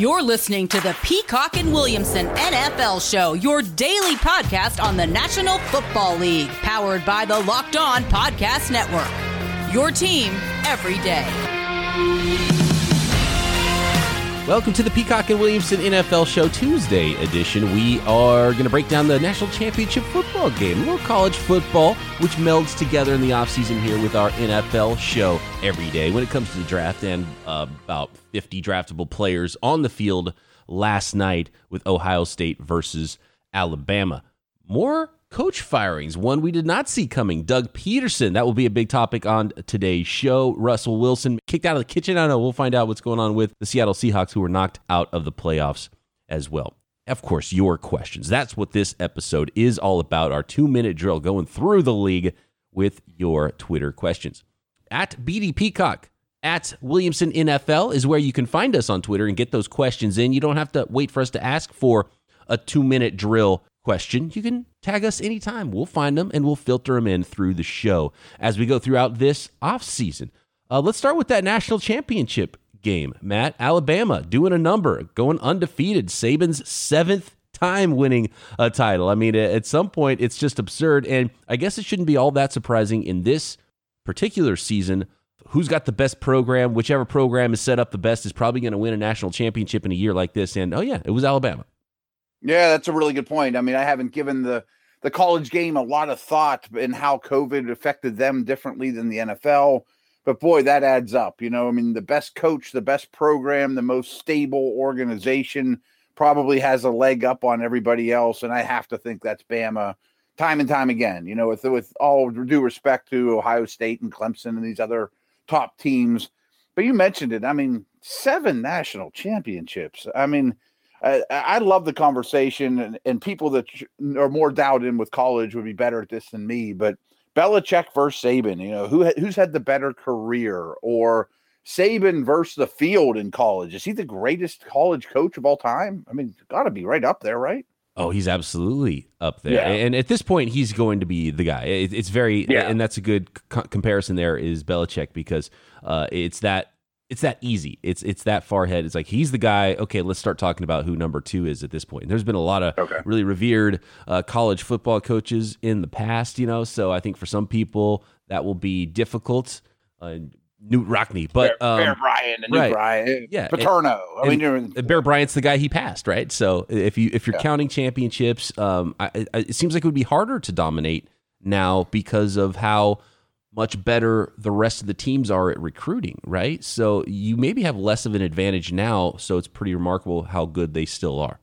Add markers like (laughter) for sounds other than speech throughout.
You're listening to the Peacock and Williamson NFL Show, your daily podcast on the National Football League, powered by the Locked On Podcast Network. Your team every day. Welcome to the Peacock and Williamson NFL Show Tuesday edition. We are going to break down the national championship football game, a little college football, which melds together in the offseason here with our NFL show every day. When it comes to the draft and uh, about 50 draftable players on the field last night with Ohio State versus Alabama. More coach firings, one we did not see coming. Doug Pederson, that will be a big topic on today's show. Russell Wilson kicked out of the kitchen. I don't know. We'll find out what's going on with the Seattle Seahawks, who were knocked out of the playoffs as well. Of course, your questions. That's what this episode is all about. Our two minute drill going through the league with your Twitter questions. At BD Peacock, at Williamson NFL is where you can find us on Twitter and get those questions in. You don't have to wait for us to ask for a two minute drill question, you can tag us anytime. We'll find them and we'll filter them in through the show as we go throughout this off season. Uh, let's start with that national championship game. Matt, Alabama doing a number, going undefeated. Saban's seventh time winning a title. I mean, at some point, it's just absurd. And I guess it shouldn't be all that surprising in this particular season. Who's got the best program? Whichever program is set up the best is probably going to win a national championship in a year like this. And oh, yeah, it was Alabama. Yeah, that's a really good point. I mean, I haven't given the the college game a lot of thought in how COVID affected them differently than the NFL. But boy, that adds up. You know, I mean, the best coach, the best program, the most stable organization probably has a leg up on everybody else. And I have to think that's Bama time and time again. You know, with with all due respect to Ohio State and Clemson and these other top teams. But you mentioned it. I mean, seven national championships. I mean, I, I love the conversation, and, and people that are more dialed in with college would be better at this than me. But Belichick versus Saban, you know, who who's had the better career, or Saban versus the field in college? Is he the greatest college coach of all time? I mean, got to be right up there, right? Oh, he's absolutely up there. Yeah. And at this point, he's going to be the guy. It's very, yeah. and that's a good comparison there is Belichick because uh, it's that it's that easy. It's it's that far ahead. It's like he's the guy. Okay, let's start talking about who number two is at this point. There's been a lot of okay. really revered uh, college football coaches in the past, you know. So I think for some people that will be difficult. Uh, Knute Rockne, but Bear, um, Bear Bryant and right. Bryant, yeah, Paterno. I mean, and Bear Bryant's the guy he passed, right? So if you if you're yeah. counting championships, um, I, I, it seems like it would be harder to dominate now because of how much better the rest of the teams are at recruiting, right? So you maybe have less of an advantage now. So it's pretty remarkable how good they still are.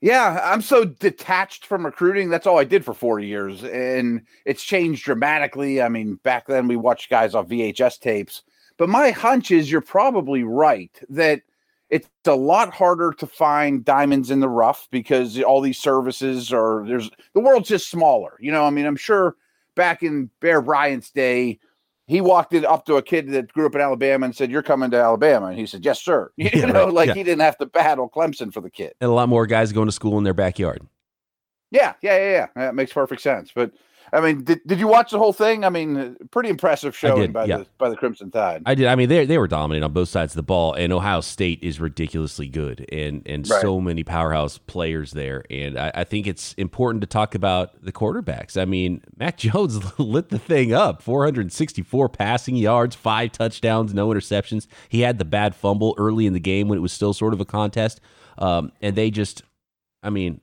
Yeah, I'm so detached from recruiting. That's all I did for four years. And it's changed dramatically. I mean, back then we watched guys off VHS tapes. But my hunch is you're probably right that it's a lot harder to find diamonds in the rough because all these services are there's the world's just smaller. You know, I mean, I'm sure back in Bear Bryant's day, he walked it up to a kid that grew up in Alabama and said, "You're coming to Alabama," and he said, "Yes, sir." (laughs) You yeah, know, right. like yeah. he didn't have to battle Clemson for the kid. And a lot more guys going to school in their backyard. Yeah, yeah, yeah, yeah. That makes perfect sense. But I mean, did, did you watch the whole thing? I mean, pretty impressive showing by yeah. the by the Crimson Tide. I did. I mean, they they were dominant on both sides of the ball, and Ohio State is ridiculously good, and and right. so many powerhouse players there. And I, I, think it's important to talk about the quarterbacks. I mean, Mac (laughs) Jones (laughs) lit the thing up: 464 passing yards, five touchdowns, no interceptions. He had the bad fumble early in the game when it was still sort of a contest, um, and they just, I mean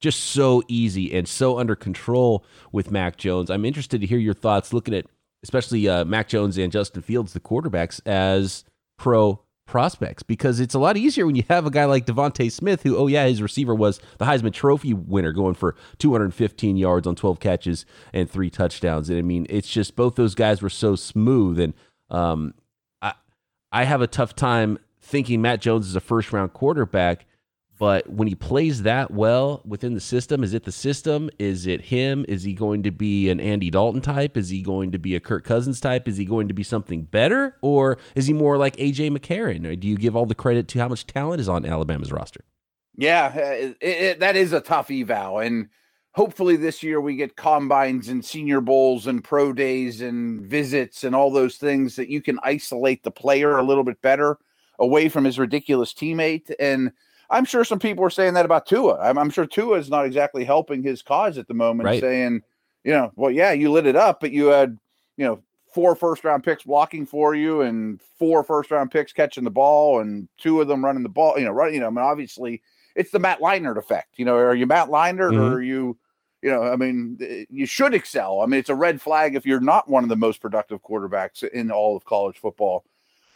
just so easy and so under control with Mac Jones. I'm interested to hear your thoughts looking at especially uh, Mac Jones and Justin Fields, the quarterbacks, as pro prospects because it's a lot easier when you have a guy like DeVonta Smith, who, oh, yeah, his receiver was the Heisman Trophy winner going for 215 yards on 12 catches and three touchdowns. And I mean, it's just both those guys were so smooth. And um, I, I have a tough time thinking Mac Jones is a first round quarterback but when he plays that well within the system, is it the system? Is it him? Is he going to be an Andy Dalton type? Is he going to be a Kirk Cousins type? Is he going to be something better? Or is he more like AJ McCarron? Or do you give all the credit to how much talent is on Alabama's roster? Yeah, uh, it, it, that is a tough eval. And hopefully this year we get combines and senior bowls and pro days and visits and all those things that you can isolate the player a little bit better away from his ridiculous teammate. And I'm sure some people are saying that about Tua. I'm, I'm sure Tua is not exactly helping his cause at the moment, Right. saying, you know, well, yeah, you lit it up, but you had, you know, four first round picks blocking for you and four first round picks catching the ball and two of them running the ball, you know, running, you know, I mean, obviously it's the Matt Leinart effect. You know, are you Matt Leinart Mhm. or are you, you know, I mean, eh, you should excel. I mean, it's a red flag if you're not one of the most productive quarterbacks in all of college football.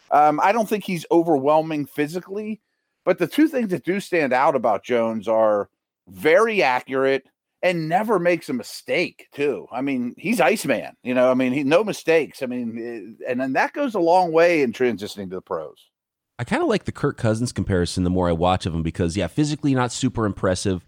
Um, I don't think he's overwhelming physically, but the two things that do stand out about Jones are very accurate and never makes a mistake too. I mean, he's Iceman, you know, I mean, he no mistakes. I mean, eh, and then that goes a long way in transitioning to the pros. I kind of like the Kirk Cousins comparison the more I watch of him because, yeah, physically not super impressive,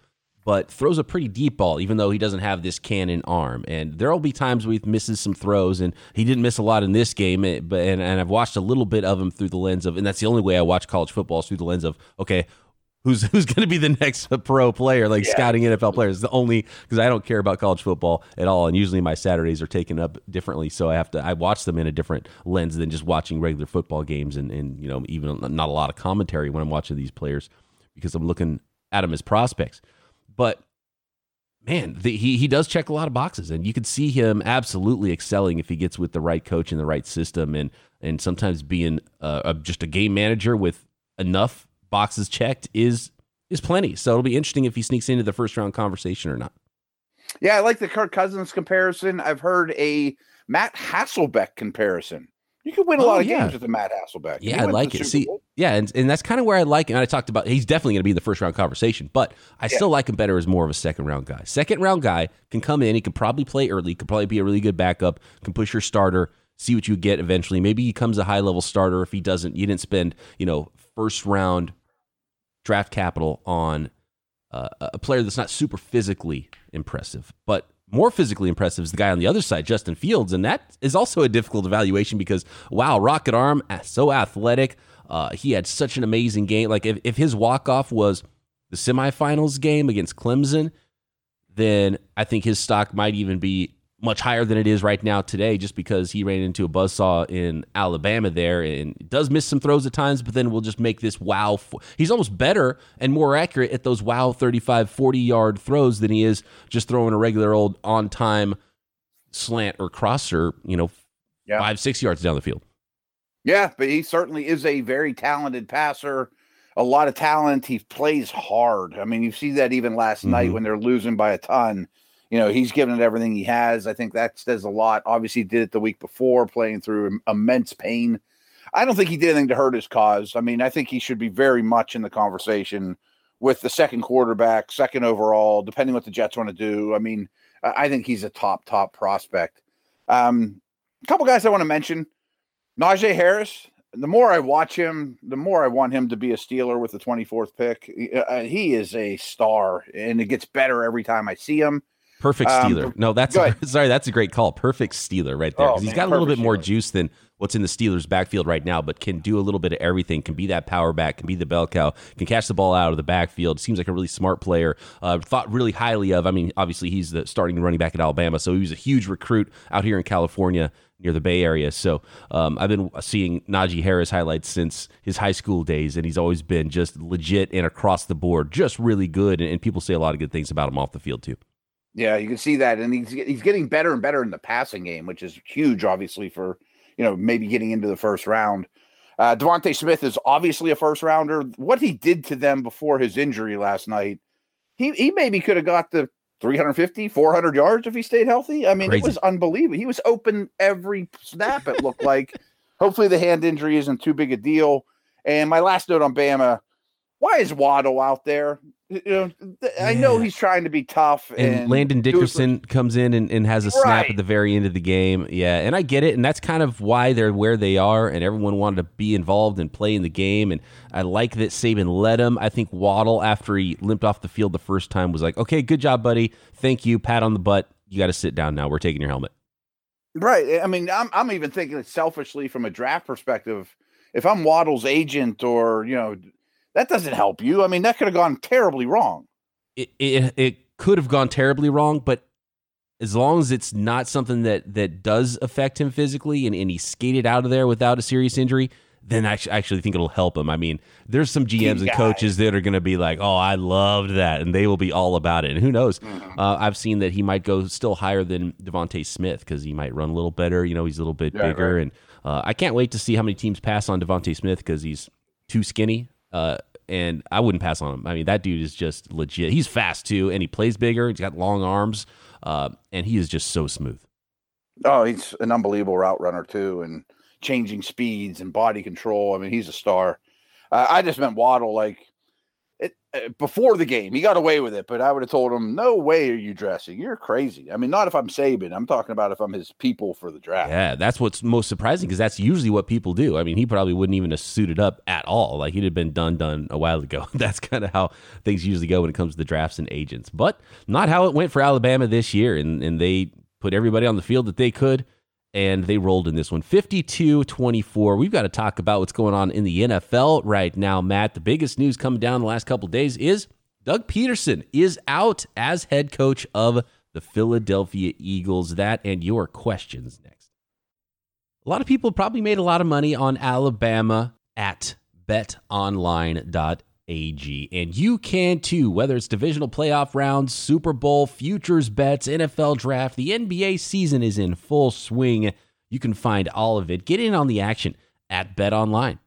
but throws a pretty deep ball, even though he doesn't have this cannon arm. And there will be times where he misses some throws, and he didn't miss a lot in this game. eh, But and, and I've watched a little bit of him through the lens of, and that's the only way I watch college football is through the lens of, okay, who's (laughs) who's going to be the next (laughs) pro player, like Yeah. scouting NFL players. The only because I don't care about college football at all, and usually my Saturdays are taken up differently, so I have to I watch them in a different lens than just watching regular football games, and and you know even not a lot of commentary when I'm watching these players because I'm looking at them as prospects, but. Man, the, he he does check a lot of boxes, and you could see him absolutely excelling if he gets with the right coach and the right system, and and sometimes being uh, just a game manager with enough boxes checked is is plenty. So it'll be interesting if he sneaks into the first round conversation or not. Yeah, I like the Kirk Cousins comparison. I've heard a Matt Hasselbeck comparison. You could win a Oh, lot of yeah. games with a Matt Hasselbeck. Yeah, I like it. See, yeah, and, and that's kind of where I like it. And I talked about he's definitely going to be in the first round conversation, but I still like him better as more of a second round guy. Second round guy can come in, he could probably play early, could probably be a really good backup, can push your starter, see what you get eventually. Maybe he becomes a high level starter if he doesn't. You didn't spend you know first round draft capital on uh, a player that's not super physically impressive, but more physically impressive is the guy on the other side, Justin Fields, and that is also a difficult evaluation because wow, rocket arm, so athletic. Uh, he had such an amazing game. Like if, if his walk off was the semifinals game against Clemson, then I think his stock might even be much higher than it is right now today, just because he ran into a buzzsaw in Alabama there and does miss some throws at times, but then we'll just make this wow. f- He's almost better and more accurate at those wow 35, 40 yard throws than he is just throwing a regular old on time slant or crosser, you know, Yeah. five, six yards down the field. Yeah, but he certainly is a very talented passer. A lot of talent. He plays hard. I mean, you see that even last night Mhm. when they're losing by a ton. You know, he's given it everything he has. I think that says a lot. Obviously, did it the week before, playing through immense pain. I don't think he did anything to hurt his cause. I mean, I think he should be very much in the conversation with the second quarterback, second overall, depending what the Jets want to do. I mean, I I think he's a top, top prospect. Um, a couple guys I want to mention. Najee Harris, the more I watch him, the more I want him to be a Steeler with the 24th pick. Uh, he is a star, and it gets better every time I see him. Perfect Um, Steeler. no, that's a, (laughs) sorry, that's a great call. Perfect Steeler right there Oh, he's man, got a little bit more Steeler. juice than what's in the Steelers' backfield right now, but can do a little bit of everything. Can be that power back, can be the bell cow, can catch the ball out of the backfield. Seems like a really smart player. Uh, thought really highly of. I mean, obviously he's the starting running back at Alabama, so he was a huge recruit out here in California near the Bay Area. So um, I've been seeing Najee Harris highlights since his high school days, and he's always been just legit and across the board, just really good. And, and people say a lot of good things about him off the field too. Yeah, you can see that, and he's he's getting better and better in the passing game, which is huge, obviously for you know maybe getting into the first round. Uh, DeVonta Smith is obviously a first rounder. What he did to them before his injury last night, he he maybe could have got the 350, 400 yards if he stayed healthy. I mean, Crazy. it was unbelievable. He was open every snap. It looked like. Hopefully, the hand injury isn't too big a deal. And my last note on Bama: Why is Waddle out there? You know, th- I know he's trying to be tough, and, and, Landon Dickerson comes in and, and has a snap Right. at the very end of the game. Yeah, and I get it, and that's kind of why they're where they are, and everyone wanted to be involved and play in the game. And I like that Saban let him. I think Waddle, after he limped off the field the first time, was like, "Okay, good job, buddy. Thank you. Pat on the butt. You got to sit down now. We're taking your helmet." Right. I mean, I'm I'm even thinking it selfishly from a draft perspective. If I'm Waddle's agent, or you know, that doesn't help you. I mean, that could have gone terribly wrong. it, it it could have gone terribly wrong, but as long as it's not something that that does affect him physically and, and he skated out of there without a serious injury, then I actually think it'll help him. I mean, there's some GMs and coaches that are going to be like, "Oh, I loved that," and they will be all about it. And who knows? Mm-hmm. Uh, I've seen that he might go still higher than DeVonta Smith because he might run a little better. You know, he's a little bit yeah, bigger, right. and uh, I can't wait to see how many teams pass on DeVonta Smith because he's too skinny. Uh, and I wouldn't pass on him. I mean, that dude is just legit. He's fast too, and he plays bigger. He's got long arms, uh, and he is just so smooth. Oh, he's an unbelievable route runner too, and changing speeds and body control. I mean, he's a star. Uh, I just meant Waddle like Uh, before the game. He got away with it, but I would have told him, "No way are you dressing. You're crazy." I mean, not if I'm Saban. I'm talking about if I'm his people for the draft. Yeah, that's what's most surprising because that's usually what people do. I mean, he probably wouldn't even have suited up at all. Like he'd have been done done a while ago. (laughs) that's kind of how things usually go when it comes to the drafts and agents. But not how it went for Alabama this year, and and they put everybody on the field that they could and they rolled in this one 52 24. We've got to talk about what's going on in the NFL right now, Matt. The biggest news coming down the last couple days is Doug Pederson is out as head coach of the Philadelphia Eagles. That and your questions next. A lot of people probably made a lot of money on Alabama at betonline.ag AG. And you can too, whether it's divisional playoff rounds, Super Bowl, futures bets, NFL draft, the NBA season is in full swing. You can find all of it. Get in on the action at Bet Online.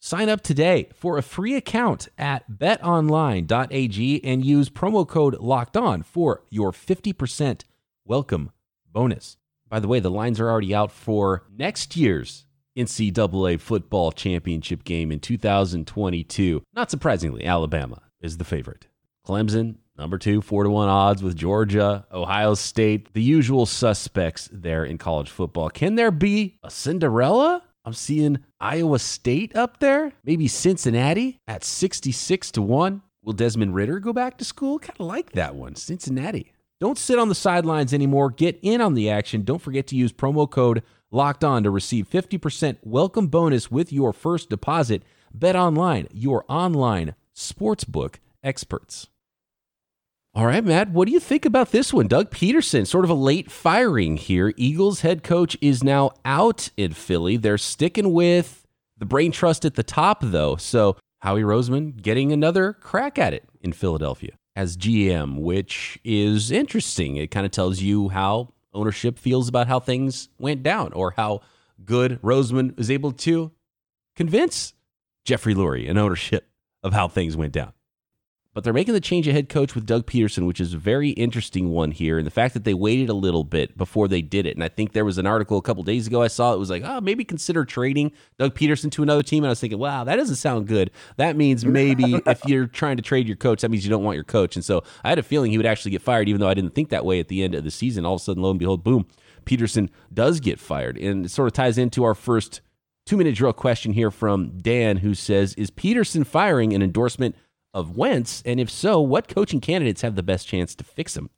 Sign up today for a free account at betonline.ag and use promo code locked on for your 50% welcome bonus. By the way, the lines are already out for next year's NCAA football championship game in 2022. Not surprisingly, Alabama is the favorite. Clemson, number two, four to one odds with Georgia, Ohio State, the usual suspects there in college football. Can there be a Cinderella? I'm seeing Iowa State up there, maybe Cincinnati at 66 to 1. Will Desmond Ridder go back to school? Kind of like that one, Cincinnati. Don't sit on the sidelines anymore. Get in on the action. Don't forget to use promo code locked on to receive 50% welcome bonus with your first deposit. Bet online, your online sportsbook experts. All right, Matt, what do you think about this one? Doug Pederson, sort of a late firing here. Eagles head coach is now out in Philly. They're sticking with the brain trust at the top, though. So Howie Roseman getting another crack at it in Philadelphia as GM, which is interesting. It kind of tells you how ownership feels about how things went down or how good Roseman was able to convince Jeffrey Lurie and ownership of how things went down. But they're making the change of head coach with Doug Pederson, which is a very interesting one here. And the fact that they waited a little bit before they did it. And I think there was an article a couple days ago I saw it was like, oh, maybe consider trading Doug Pederson to another team. And I was thinking, wow, that doesn't sound good. That means maybe (laughs) if you're trying to trade your coach, that means you don't want your coach. And so I had a feeling he would actually get fired, even though I didn't think that way at the end of the season. All of a sudden, lo and behold, boom, Pederson does get fired. And it sort of ties into our first two minute drill question here from Dan, who says, Is Pederson firing an endorsement of Wentz? And if so, what coaching candidates have the best chance to fix him?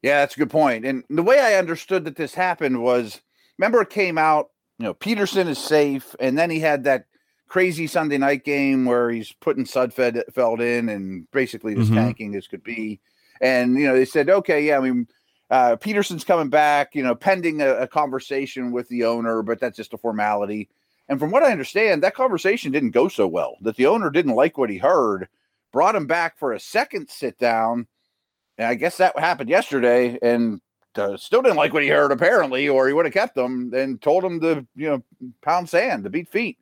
Yeah, that's a good point. And the way I understood that this happened was remember it came out, you know, Pederson is safe, and then he had that crazy Sunday night game where he's putting Sudfeld in and basically just mm-hmm. tanking as could be. And you know, they said, okay, yeah, I mean, uh, Pederson's coming back, you know, pending a, a conversation with the owner, but that's just a formality. And from what I understand, that conversation didn't go so well. That the owner didn't like what he heard, brought him back for a second sit down. And I guess that happened yesterday. And uh, still didn't like what he heard, apparently, or he would have kept him and told him to, you know, pound sand, to beat feet.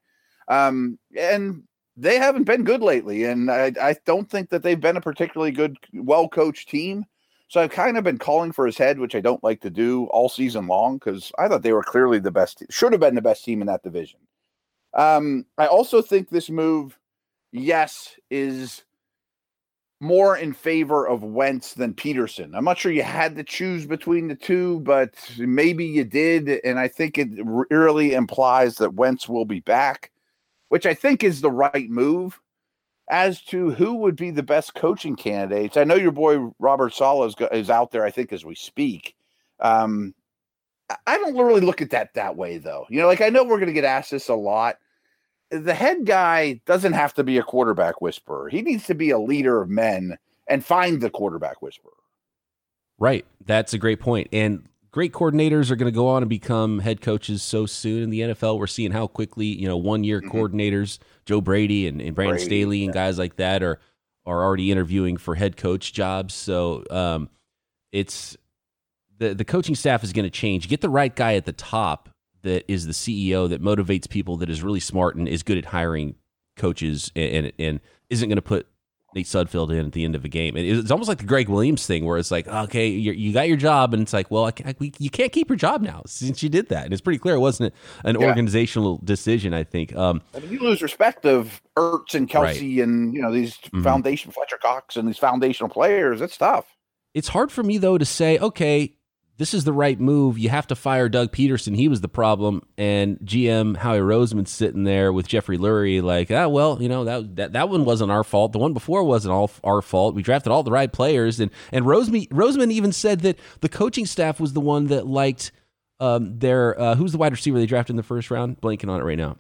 Um, and they haven't been good lately. And I, I don't think that they've been a particularly good, well coached team. So I've kind of been calling for his head, which I don't like to do all season long because I thought they were clearly the best, should have been the best team in that division. Um, I also think this move, yes, is more in favor of Wentz than Pederson. I'm not sure you had to choose between the two, but maybe you did. And I think it really implies that Wentz will be back, which I think is the right move. As to who would be the best coaching candidates, I know your boy Robert Saleh is, is out there, I think, as we speak. Um, I don't really look at that that way, though. You know, like I know we're going to get asked this a lot the head guy doesn't have to be a quarterback whisperer. He needs to be a leader of men and find the quarterback whisperer. Right. That's a great point. And great coordinators are going to go on and become head coaches so soon in the NFL. We're seeing how quickly, you know, one year mm-hmm. coordinators, Joe Brady and, and Brandon Brady, Staley and yeah. guys like that are are already interviewing for head coach jobs. So um, it's the the coaching staff is going to change. Get the right guy at the top that is the CEO that motivates people, that is really smart and is good at hiring coaches, and and, and isn't going to put Nate Sudfeld in at the end of a game. And It's almost like the Gregg Williams thing, where it's like, okay, you got your job, and it's like, well, I I, we, you can't keep your job now since you did that, and it's pretty clear it wasn't an yeah. organizational decision. I think. Um, I mean, you lose respect of Ertz and Kelce, right. and you know these mm-hmm. foundation Fletcher Cox and these foundational players. It's tough. It's hard for me though to say, okay, this is the right move. You have to fire Doug Pederson. He was the problem. And GM Howie Roseman sitting there with Jeffrey Lurie, like, ah, well, you know, that, that that one wasn't our fault. The one before wasn't all our fault. We drafted all the right players. And and Roseman, Roseman even said that the coaching staff was the one that liked um, their, uh, who's the wide receiver they drafted in the first round? Blanking on it right now.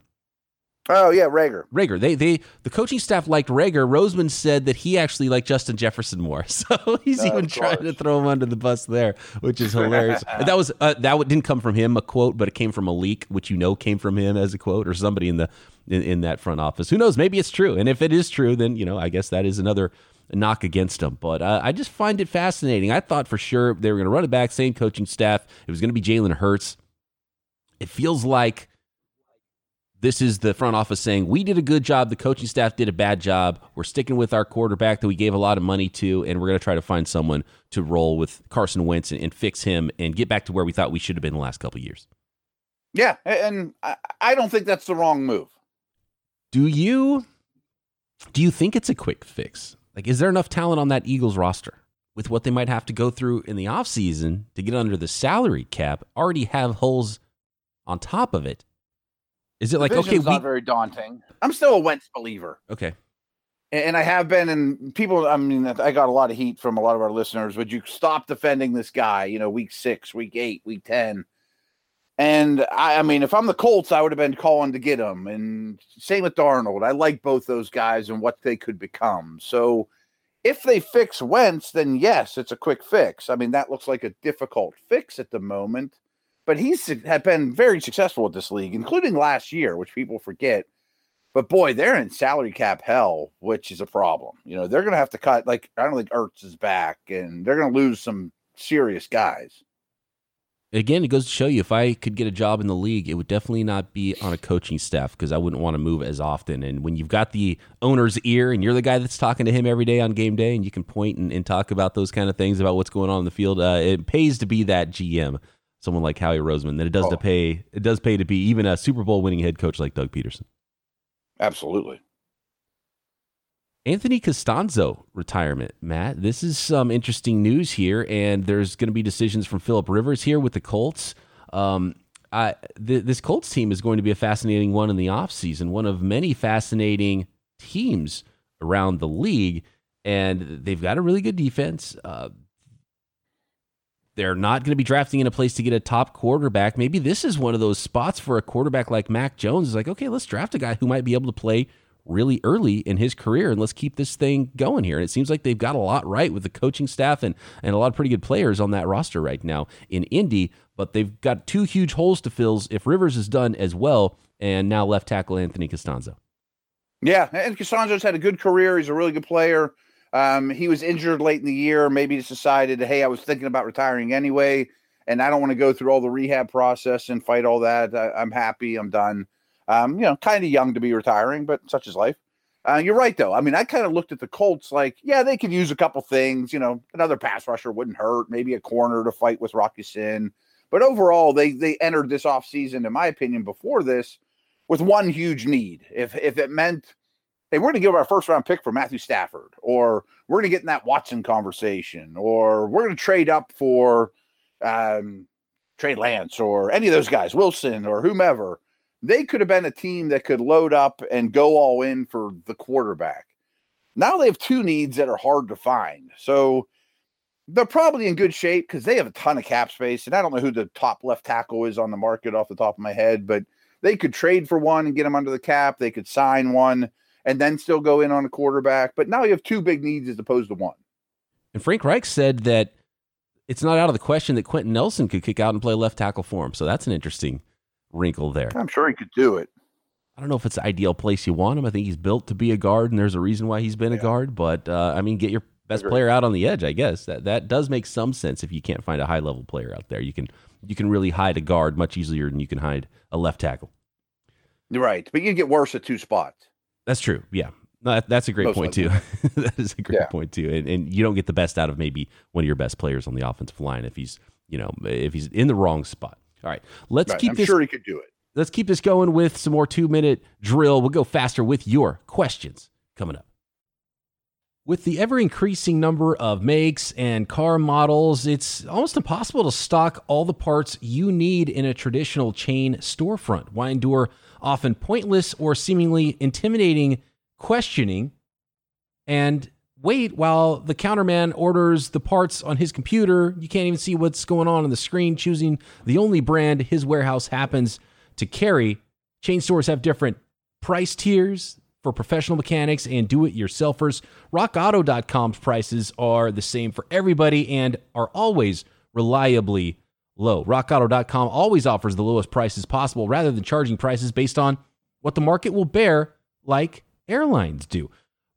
Oh yeah, Reagor. Reagor. They they the coaching staff liked Reagor. Roseman said that he actually liked Justin Jefferson more. (laughs) So he's even trying to throw him under the bus there, which is hilarious. (laughs) that was uh, that didn't come from him a quote, but it came from a leak, which you know came from him as a quote or somebody in the in, in that front office. Who knows? Maybe it's true. And if it is true, then you know I guess that is another knock against him. But uh, I just find it fascinating. I thought for sure they were going to run it back, same coaching staff. It was going to be Jalen Hurts. It feels like this is the front office saying we did a good job. The coaching staff did a bad job. We're sticking with our quarterback that we gave a lot of money to and we're going to try to find someone to roll with carson wentz and, and, fix him and get back to where we thought we should have been the last couple years. Yeah and i don't think that's the wrong move. Do you do you think it's a quick fix? Like is there enough talent on that eagles roster with what they might have to go through in the offseason to get under the salary cap already have holes on top of it is it like okay? We... Not very daunting. I'm still a Wentz believer. Okay, and I have been. And people, I mean, I got a lot of heat from a lot of our listeners. Would you stop defending this guy? You know, week six, week eight, week ten. And I, I mean, if I'm the Colts, I would have been calling to get him. And same with Darnold. I like both those guys and what they could become. So if they fix Wentz, then yes, it's a quick fix. I mean, that looks like a difficult fix at the moment but he's had been very successful with this league, including last year, which people forget. But boy, they're in salary cap hell, which is a problem. You know, they're going to have to cut. Like, I don't think Ertz is back, and they're going to lose some serious guys. Again, it goes to show you if I could get a job in the league, it would definitely not be on a coaching staff because I wouldn't want to move as often. And when you've got the owner's ear and you're the guy that's talking to him every day on game day and you can point and, and talk about those kind of things about what's going on in the field, uh, it pays to be that GM someone like Howie Roseman than it does oh. to pay. It does pay to be even a Super Bowl winning head coach like Doug Pederson. Absolutely. Anthony Castonzo retirement, Matt. This is some interesting news here, and there's going to be decisions from Philip Rivers here with the Colts. Um, I, th- this Colts team is going to be a fascinating one in the offseason, one of many fascinating teams around the league, and they've got a really good defense. Uh, they're not going to be drafting in a place to get a top quarterback. Maybe this is one of those spots for a quarterback like Mac Jones. Is like, okay, let's draft a guy who might be able to play really early in his career and let's keep this thing going here. And it seems like they've got a lot right with the coaching staff and, and a lot of pretty good players on that roster right now in Indy, but they've got two huge holes to fill if Rivers is done as well, and now left tackle Anthony Castonzo. Yeah, and Castonzo's had a good career. He's a really good player. Um, he was injured late in the year. Maybe just decided, hey, I was thinking about retiring anyway, and I don't want to go through all the rehab process and fight all that. I, am happy. I'm done. Um, you know, kind of young to be retiring, but such is life. Uh, you're right, though. I mean, I kind of looked at the Colts like, yeah, they could use a couple things. You know, another pass rusher wouldn't hurt. Maybe a corner to fight with Rock Ya-Sin. But overall, they they entered this offseason, in my opinion, before this, with one huge need. If if it meant hey, we're going to give our first round pick for Matthew Stafford, or we're going to get in that Watson conversation, or we're going to trade up for um, Trey Lance or any of those guys, Wilson or whomever. They could have been a team that could load up and go all in for the quarterback. Now they have two needs that are hard to find. So they're probably in good shape because they have a ton of cap space. And I don't know who the top left tackle is on the market off the top of my head, but they could trade for one and get him under the cap. They could sign one and then still go in on a quarterback. But now you have two big needs as opposed to one. And Frank Reich said that it's not out of the question that Quenton Nelson could kick out and play left tackle for him. So that's an interesting wrinkle there. I'm sure he could do it. I don't know if it's the ideal place you want him. I think he's built to be a guard, and there's a reason why he's been yeah. a guard. But uh, I mean, get your best player out on the edge. I guess that that does make some sense if you can't find a high level player out there. You can you can really hide a guard much easier than you can hide a left tackle. Right, but you get worse at two spots. That's true. Yeah, no, that's a great Most point too. (laughs) that is a great yeah. point too. And, and you don't get the best out of maybe one of your best players on the offensive line if he's you know if he's in the wrong spot. All right, let's right. keep. I'm this, sure he could do it. Let's keep this going with some more two minute drill. We'll go faster with your questions coming up. With the ever increasing number of makes and car models, it's almost impossible to stock all the parts you need in a traditional chain storefront. Why endure often pointless or seemingly intimidating questioning and wait while the counterman orders the parts on his computer? You can't even see what's going on on the screen, choosing the only brand his warehouse happens to carry. Chain stores have different price tiers for professional mechanics and do it yourselfers. RockAuto.com's prices are the same for everybody and are always reliably low. RockAuto.com always offers the lowest prices possible rather than charging prices based on what the market will bear, like airlines do.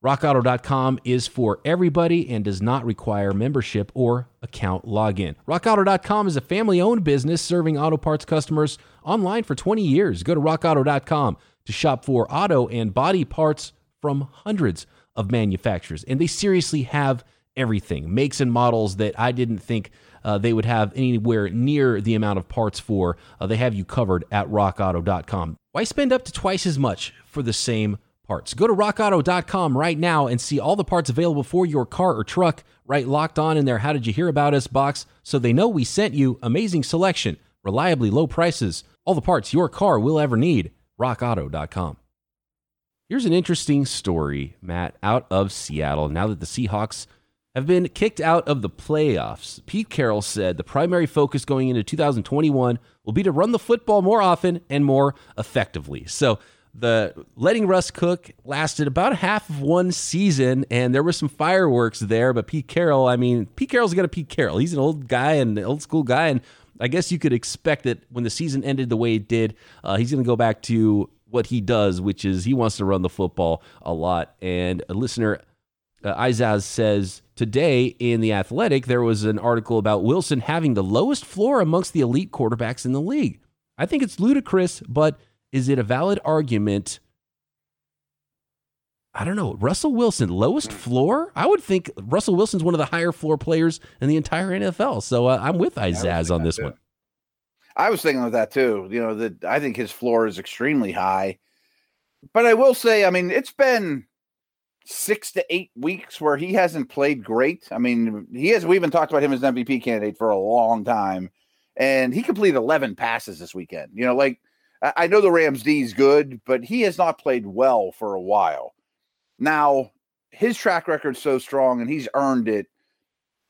RockAuto.com is for everybody and does not require membership or account login. RockAuto.com is a family owned business serving auto parts customers online for 20 years. Go to RockAuto.com to shop for auto and body parts from hundreds of manufacturers. And they seriously have everything makes and models that I didn't think uh, they would have anywhere near the amount of parts for. Uh, they have you covered at rockauto.com. Why spend up to twice as much for the same parts? Go to rockauto.com right now and see all the parts available for your car or truck. Right locked on in there. How did you hear about us box so they know we sent you amazing selection, reliably low prices, all the parts your car will ever need rockauto.com. Here's an interesting story, Matt, out of Seattle. Now that the Seahawks have been kicked out of the playoffs, Pete Carroll said the primary focus going into 2021 will be to run the football more often and more effectively. So, the letting Russ cook lasted about half of one season, and there was some fireworks there. But Pete Carroll, I mean, Pete Carroll's got a Pete Carroll. He's an old guy and an old school guy, and I guess you could expect that when the season ended the way it did, uh, he's going to go back to what he does, which is he wants to run the football a lot. And a listener, uh, Izaz says today in the Athletic there was an article about Wilson having the lowest floor amongst the elite quarterbacks in the league. I think it's ludicrous, but is it a valid argument I don't know. Russell Wilson, lowest floor? I would think Russell Wilson's one of the higher floor players in the entire NFL. So uh, I'm with Izaz on this one. I was thinking of that too. You know, that I think his floor is extremely high. But I will say, I mean, it's been six to eight weeks where he hasn't played great. I mean, he has. We even talked about him as an MVP candidate for a long time, and he completed 11 passes this weekend. You know, like I know the Rams D is good, but he has not played well for a while. Now, his track record's so strong and he's earned it.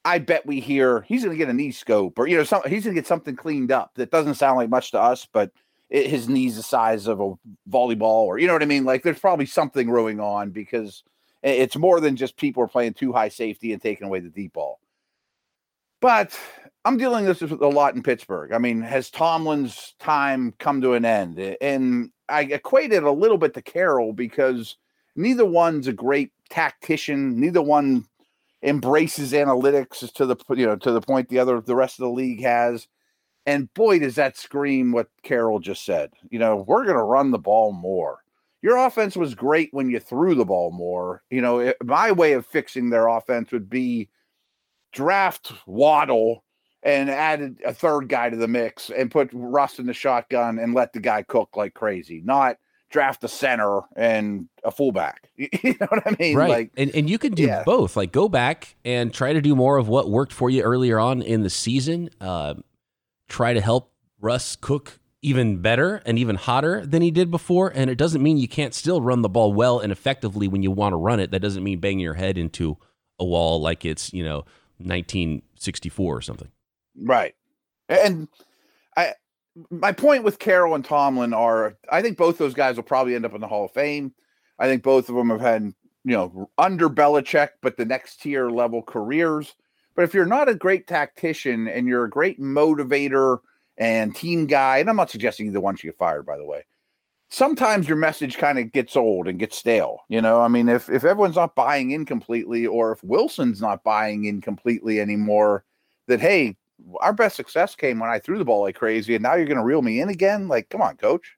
I bet we hear he's going to get a knee scope or, you know, some, he's going to get something cleaned up that doesn't sound like much to us, but it, his knee's the size of a volleyball or, you know what I mean? Like there's probably something going on because it's more than just people are playing too high safety and taking away the deep ball. But I'm dealing this with a lot in Pittsburgh. I mean, has Tomlin's time come to an end? And I equate it a little bit to Carroll because neither one's a great tactician. Neither one embraces analytics to the you know to the point the other the rest of the league has. And boy, does that scream what Carroll just said. You know, we're going to run the ball more. Your offense was great when you threw the ball more. You know, it, my way of fixing their offense would be draft Waddle and added a third guy to the mix and put Russ in the shotgun and let the guy cook like crazy. Not draft a center and a fullback. (laughs) You know what I mean? Right. Like, and, and you can do yeah. both. Like go back and try to do more of what worked for you earlier on in the season. Uh, try to help Russ cook even better and even hotter than he did before. And it doesn't mean you can't still run the ball well and effectively when you want to run it. That doesn't mean banging your head into a wall like it's, you know, 1964 or something. Right. And my point with Carroll and Tomlin are I think both those guys will probably end up in the Hall of Fame. I think both of them have had, you know, under Belichick, but the next tier level careers. But if you're not a great tactician and you're a great motivator and team guy, and I'm not suggesting either one should get fired, by the way. Sometimes your message kind of gets old and gets stale. You know, I mean, if if everyone's not buying in completely, or if Wilson's not buying in completely anymore, that hey, our best success came when I threw the ball like crazy, and now you're going to reel me in again. Like, come on, coach.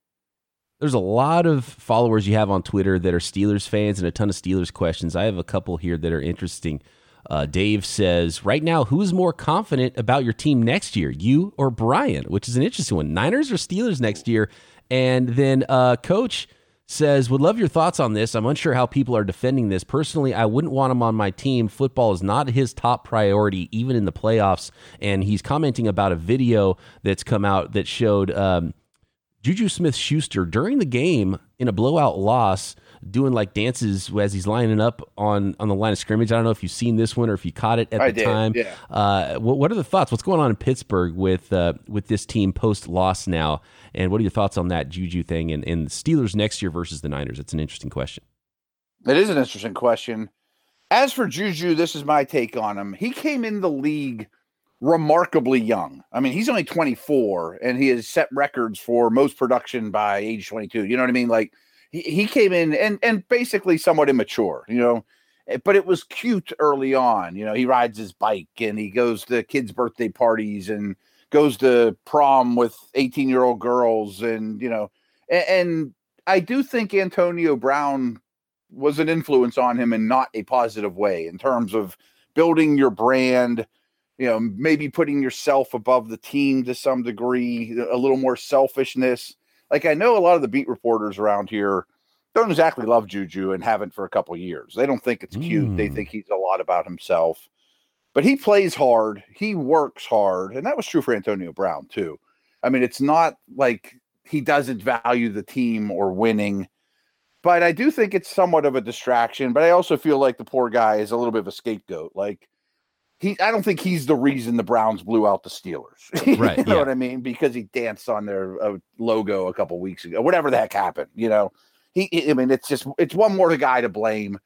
There's a lot of followers you have on Twitter that are Steelers fans and a ton of Steelers questions. I have a couple here that are interesting. Uh, Dave says, right now, who's more confident about your team next year, you or Brian? Which is an interesting one. Niners or Steelers next year? And then uh, Coach says, would love your thoughts on this. I'm unsure how people are defending this. Personally, I wouldn't want him on my team. Football is not his top priority, even in the playoffs. And he's commenting about a video that's come out that showed um, Juju Smith Schuster during the game in a blowout loss doing like dances as he's lining up on on the line of scrimmage. I don't know if you've seen this one or if you caught it at I the did, time. yeah. Uh, what, what are the thoughts? What's going on in Pittsburgh with uh, with this team post loss now? And what are your thoughts on that Juju thing and, and the Steelers next year versus the Niners? It's an interesting question. It is an interesting question. As for Juju, this is my take on him. He came in the league remarkably young. I mean, he's only 24 and he has set records for most production by age 22. You know what I mean? Like he, came in and and basically somewhat immature, you know. Eh, But it was cute early on. You know, he rides his bike and he goes to kids' birthday parties and goes to prom with 18 year old girls. And, you know, and, and I do think Antonio Brown was an influence on him in not a positive way in terms of building your brand, you know, maybe putting yourself above the team to some degree, a little more selfishness. Like I know a lot of the beat reporters around here don't exactly love Juju and haven't for a couple years. They don't think it's cute. They Mm. think he's a lot about himself. But he plays hard, he works hard, and that was true for Antonio Brown too. I mean, it's not like he doesn't value the team or winning but I do think it's somewhat of a distraction. But I also feel like the poor guy is a little bit of a scapegoat. Like he, I don't think he's the reason the Browns blew out the Steelers. (laughs) Right, you know yeah. what I mean? Because he danced on their uh, logo a couple weeks ago, whatever the heck happened. You know, he. I mean, it's just it's one more guy to blame.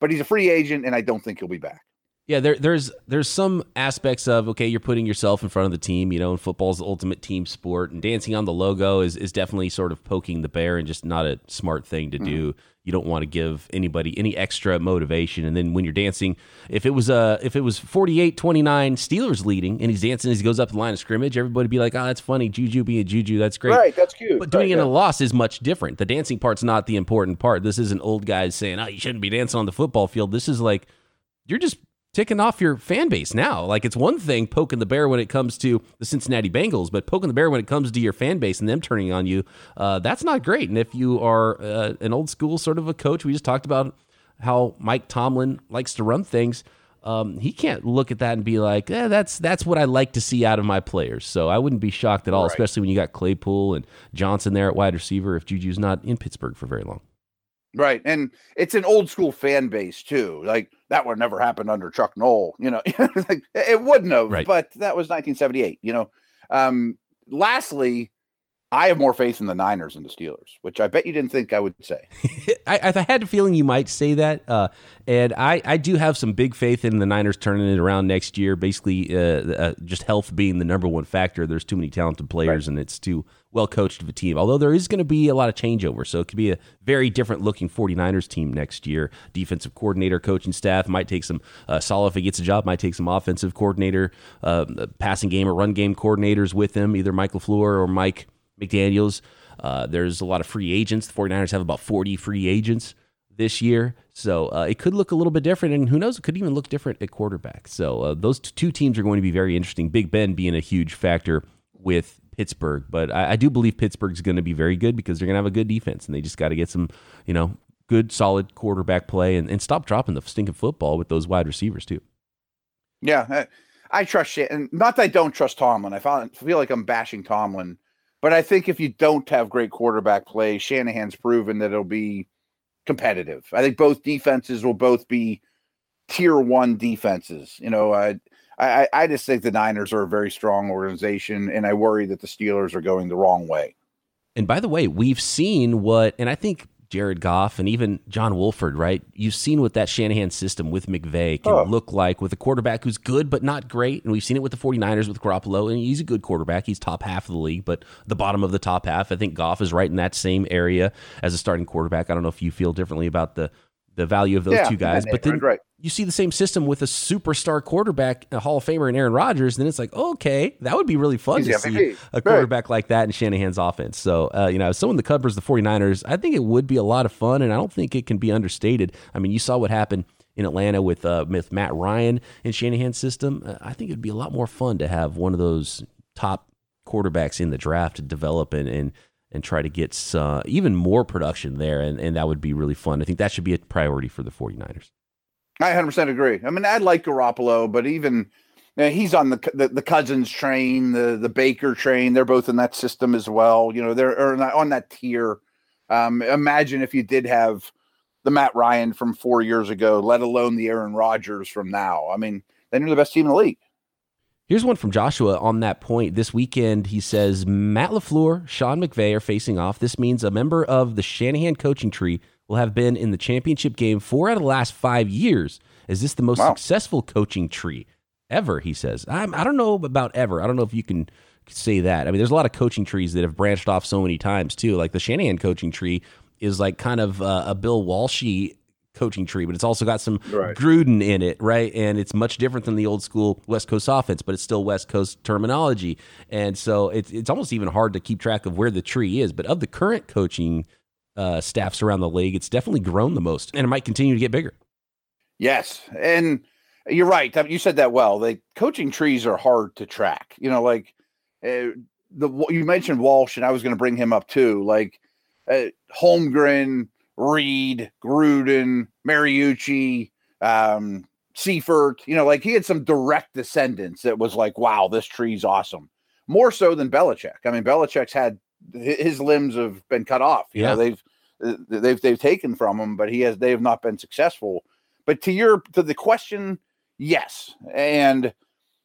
But he's a free agent, and I don't think he'll be back. Yeah, there, there's there's some aspects of okay, you're putting yourself in front of the team. You know, and football's the ultimate team sport, and dancing on the logo is is definitely sort of poking the bear and just not a smart thing to do. Mm-hmm. You don't want to give anybody any extra motivation. And then when you're dancing, if it was uh if it was 48-29 Steelers leading, and he's dancing as he goes up the line of scrimmage, everybody would be like, oh, that's funny, Juju being Juju, that's great. Right? That's cute. But doing it in a loss is much different. The dancing part's not the important part. This isn't old guys saying, "Oh, you shouldn't be dancing on the football field." This is like you're just ticking off your fan base now. Like it's one thing poking the bear when it comes to the Cincinnati Bengals, but poking the bear when it comes to your fan base and them turning on you, uh, that's not great. And if you are uh, an old school sort of a coach, we just talked about how Mike Tomlin likes to run things. Um, he can't look at that and be like, eh, "That's that's what I like to see out of my players." So I wouldn't be shocked at all, Right. especially when you got Claypool and Johnson there at wide receiver. If Juju's not in Pittsburgh for very long, Right. And it's an old school fan base too. Like that would never happen under Chuck Noll, you know. (laughs) it wouldn't have, Right. but that was 1978, you know. Um lastly, I have more faith in the Niners than the Steelers, which I bet you didn't think I would say. (laughs) I, I had a feeling you might say that, uh, and I, I do have some big faith in the Niners turning it around next year. Basically, uh, uh, just health being the number one factor. There's too many talented players, and it's too well coached of a team. Although there is going to be a lot of changeover, so it could be a very different looking 49ers team next year. Defensive coordinator, coaching staff might take some. Uh, Saleh, if he gets a job, might take some offensive coordinator, uh, passing game or run game coordinators with him, either Mike LaFleur or Mike McDaniels. Uh, there's a lot of free agents. The 49ers have about 40 free agents this year. So uh, it could look a little bit different. And who knows, it could even look different at quarterback. So uh, those two teams are going to be very interesting. Big Ben being a huge factor with Pittsburgh. But I, I do believe Pittsburgh's going to be very good because they're going to have a good defense. And they just got to get some, you know, good, solid quarterback play and, and stop dropping the stinking football with those wide receivers, too. Yeah, I, I trust Shan- and not that I don't trust Tomlin. I feel like I'm bashing Tomlin, but I think if you don't have great quarterback play, Shanahan's proven that it'll be competitive. I think both defenses will both be tier one defenses. You know, I I, I just think the Niners are a very strong organization, and I worry that the Steelers are going the wrong way. And by the way, we've seen what, and I think Jared Goff and even John Wolford, right? You've seen what that Shanahan system with McVay can Oh. look like with a quarterback who's good but not great. And we've seen it with the 49ers with Garoppolo, and he's a good quarterback. He's top half of the league, but the bottom of the top half. I think Goff is right in that same area as a starting quarterback. I don't know if you feel differently about the the value of those Yeah, two guys, but then right. you see the same system with a superstar quarterback, a Hall of Famer, and Aaron Rodgers. Then it's like, okay, that would be really fun He's to see a Right. quarterback like that in Shanahan's offense. So, uh, you know, someone that covers the 49ers, I think it would be a lot of fun, and I don't think it can be understated. I mean, you saw what happened in Atlanta with, uh, with Matt Ryan in Shanahan's system. Uh, I think it'd be a lot more fun to have one of those top quarterbacks in the draft to develop and, and and try to get uh, even more production there, and, and that would be really fun. I think that should be a priority for the 49ers. I 100% agree. I mean, I like Garoppolo, but even you know, he's on the, the the Cousins train, the the Baker train. They're both in that system as well. You know, they're on that tier. Um, imagine if you did have the Matt Ryan from four years ago, let alone the Aaron Rodgers from now. I mean, then you're the best team in the league. Here's one from Joshua on that point. This weekend, he says Matt LaFleur, Sean McVay are facing off. This means a member of the Shanahan coaching tree will have been in the championship game four out of the last five years. Is this the most Wow. successful coaching tree ever? He says. I'm, I don't know about ever. I don't know if you can say that. I mean, there's a lot of coaching trees that have branched off so many times too. Like the Shanahan coaching tree is like kind of uh, a Bill Walshy coaching tree, but it's also got some Right. Gruden in it, right? And it's much different than the old school West Coast offense, but it's still West Coast terminology. And so it's it's almost even hard to keep track of where the tree is. But of the current coaching uh, staffs around the league, it's definitely grown the most, and it might continue to get bigger. Yes, and you're right. You said that well. The coaching trees are hard to track. You know, like uh, the you mentioned Walsh, and I was going to bring him up too. Like uh, Holmgren, Reed, Gruden, Mariucci, um, Seifert. You know, like he had some direct descendants that was like, wow, this tree's awesome. More so than Belichick. I mean, Belichick's had his limbs have been cut off. You Yeah. know, they've they've they've taken from him, but he has they have not been successful. But to your to the question, yes. And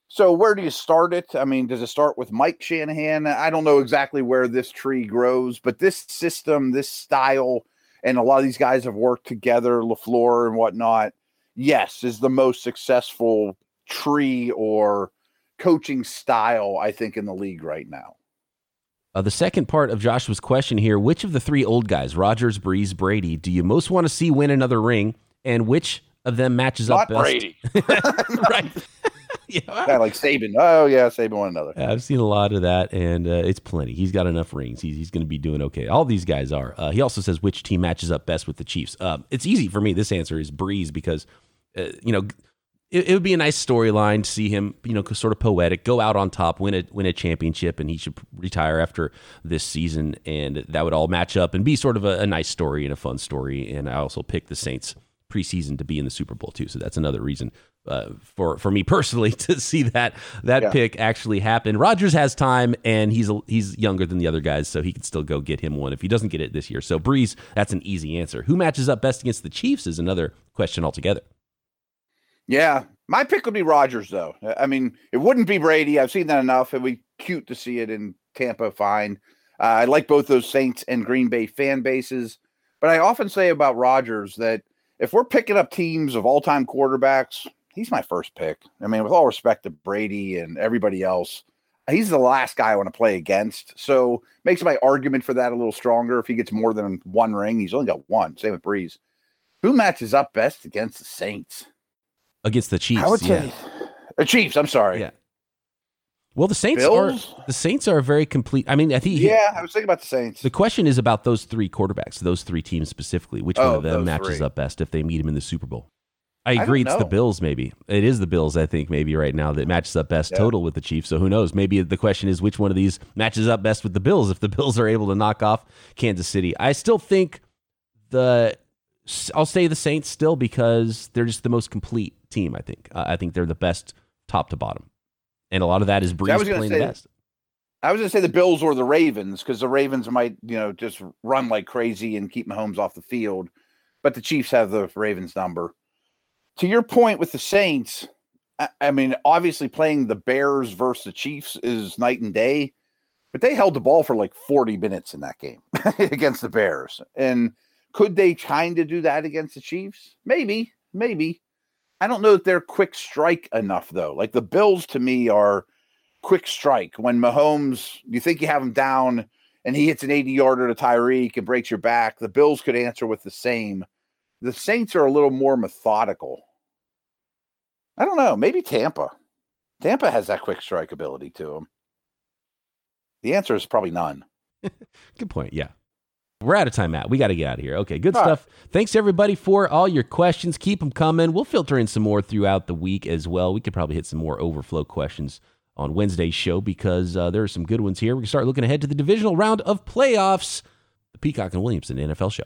so where do you start it? I mean, does it start with Mike Shanahan? I don't know exactly where this tree grows, but this system, this style, and a lot of these guys have worked together, LaFleur and whatnot, yes, is the most successful tree or coaching style, I think, in the league right now. Uh, the second part of Joshua's question here: Which of the three old guys, Rodgers, Brees, Brady, do you most want to see win another ring, and which of them matches up Not best? Brady. (laughs) right. (laughs) (laughs) yeah, kind like Saban. Oh yeah, Saban one another. Yeah, I've seen a lot of that, and uh, it's plenty. He's got enough rings. He's, he's going to be doing okay. All these guys are. Uh, he also says which team matches up best with the Chiefs. Uh, it's easy for me. This answer is Brees because, uh, you know, it, it would be a nice storyline to see him, you know, sort of poetic, go out on top, win a win a championship, and he should retire after this season, and that would all match up and be sort of a, a nice story and a fun story. And I also picked the Saints preseason to be in the Super Bowl too, so that's another reason uh, for for me personally (laughs) to see that that Yeah. pick actually happen. Rodgers has time, and he's he's younger than the other guys, so he can still go get him one if he doesn't get it this year. So Brees, that's an easy answer. Who matches up best against the Chiefs is another question altogether. Yeah, my pick would be Rodgers, though. I mean, it wouldn't be Brady. I've seen that enough. It'd be cute to see it in Tampa. Fine. Uh, I like both those Saints and Green Bay fan bases, but I often say about Rodgers that if we're picking up teams of all-time quarterbacks, he's my first pick. I mean, with all respect to Brady and everybody else, he's the last guy I want to play against. So makes my argument for that a little stronger. If he gets more than one ring, he's only got one. Same with Brees. Who matches up best against the Saints? Against the Chiefs, I would yeah. say the Chiefs. I'm sorry. Yeah. Well, the Saints Bills? are the Saints are a very complete. I mean, I think Yeah, I was thinking about the Saints. The question is about those three quarterbacks, those three teams specifically. Which one Oh, of them matches three. up best if they meet him in the Super Bowl? I agree. It's the. Bills, maybe. It is the Bills, I think, maybe right now that matches up best Yeah. total with the Chiefs. So who knows? Maybe the question is which one of these matches up best with the Bills if the (laughs) Bills are able to knock off Kansas City. I still think the. I'll say the Saints still because they're just the most complete team. I think. Uh, I think they're the best top to bottom, and a lot of that is Brees playing the best. I was going to say the Bills or the Ravens because the Ravens might, you know, just run like crazy and keep Mahomes off the field, but the Chiefs have the Ravens number. To your point with the Saints, I, I mean, obviously playing the Bears versus the Chiefs is night and day, but they held the ball for like 40 minutes in that game (laughs) against the Bears. And Could they kind of do that against the Chiefs? Maybe, maybe. I don't know that they're quick strike enough though. Like the Bills to me are quick strike. When Mahomes, you think you have him down and he hits an 80 yarder to Tyreek and breaks your back, the Bills could answer with the same. The Saints are a little more methodical. I don't know. Maybe Tampa. Tampa has that quick strike ability to them. The answer is probably none. (laughs) Good point. Yeah. We're out of time, Matt. We got to get out of here. Okay, good all stuff. Right. Thanks everybody for all your questions. Keep them coming. We'll filter in some more throughout the week as well. We could probably hit some more overflow questions on Wednesday's show because uh, there are some good ones here. We can start looking ahead to the divisional round of playoffs. The Peacock and Williamson NFL show.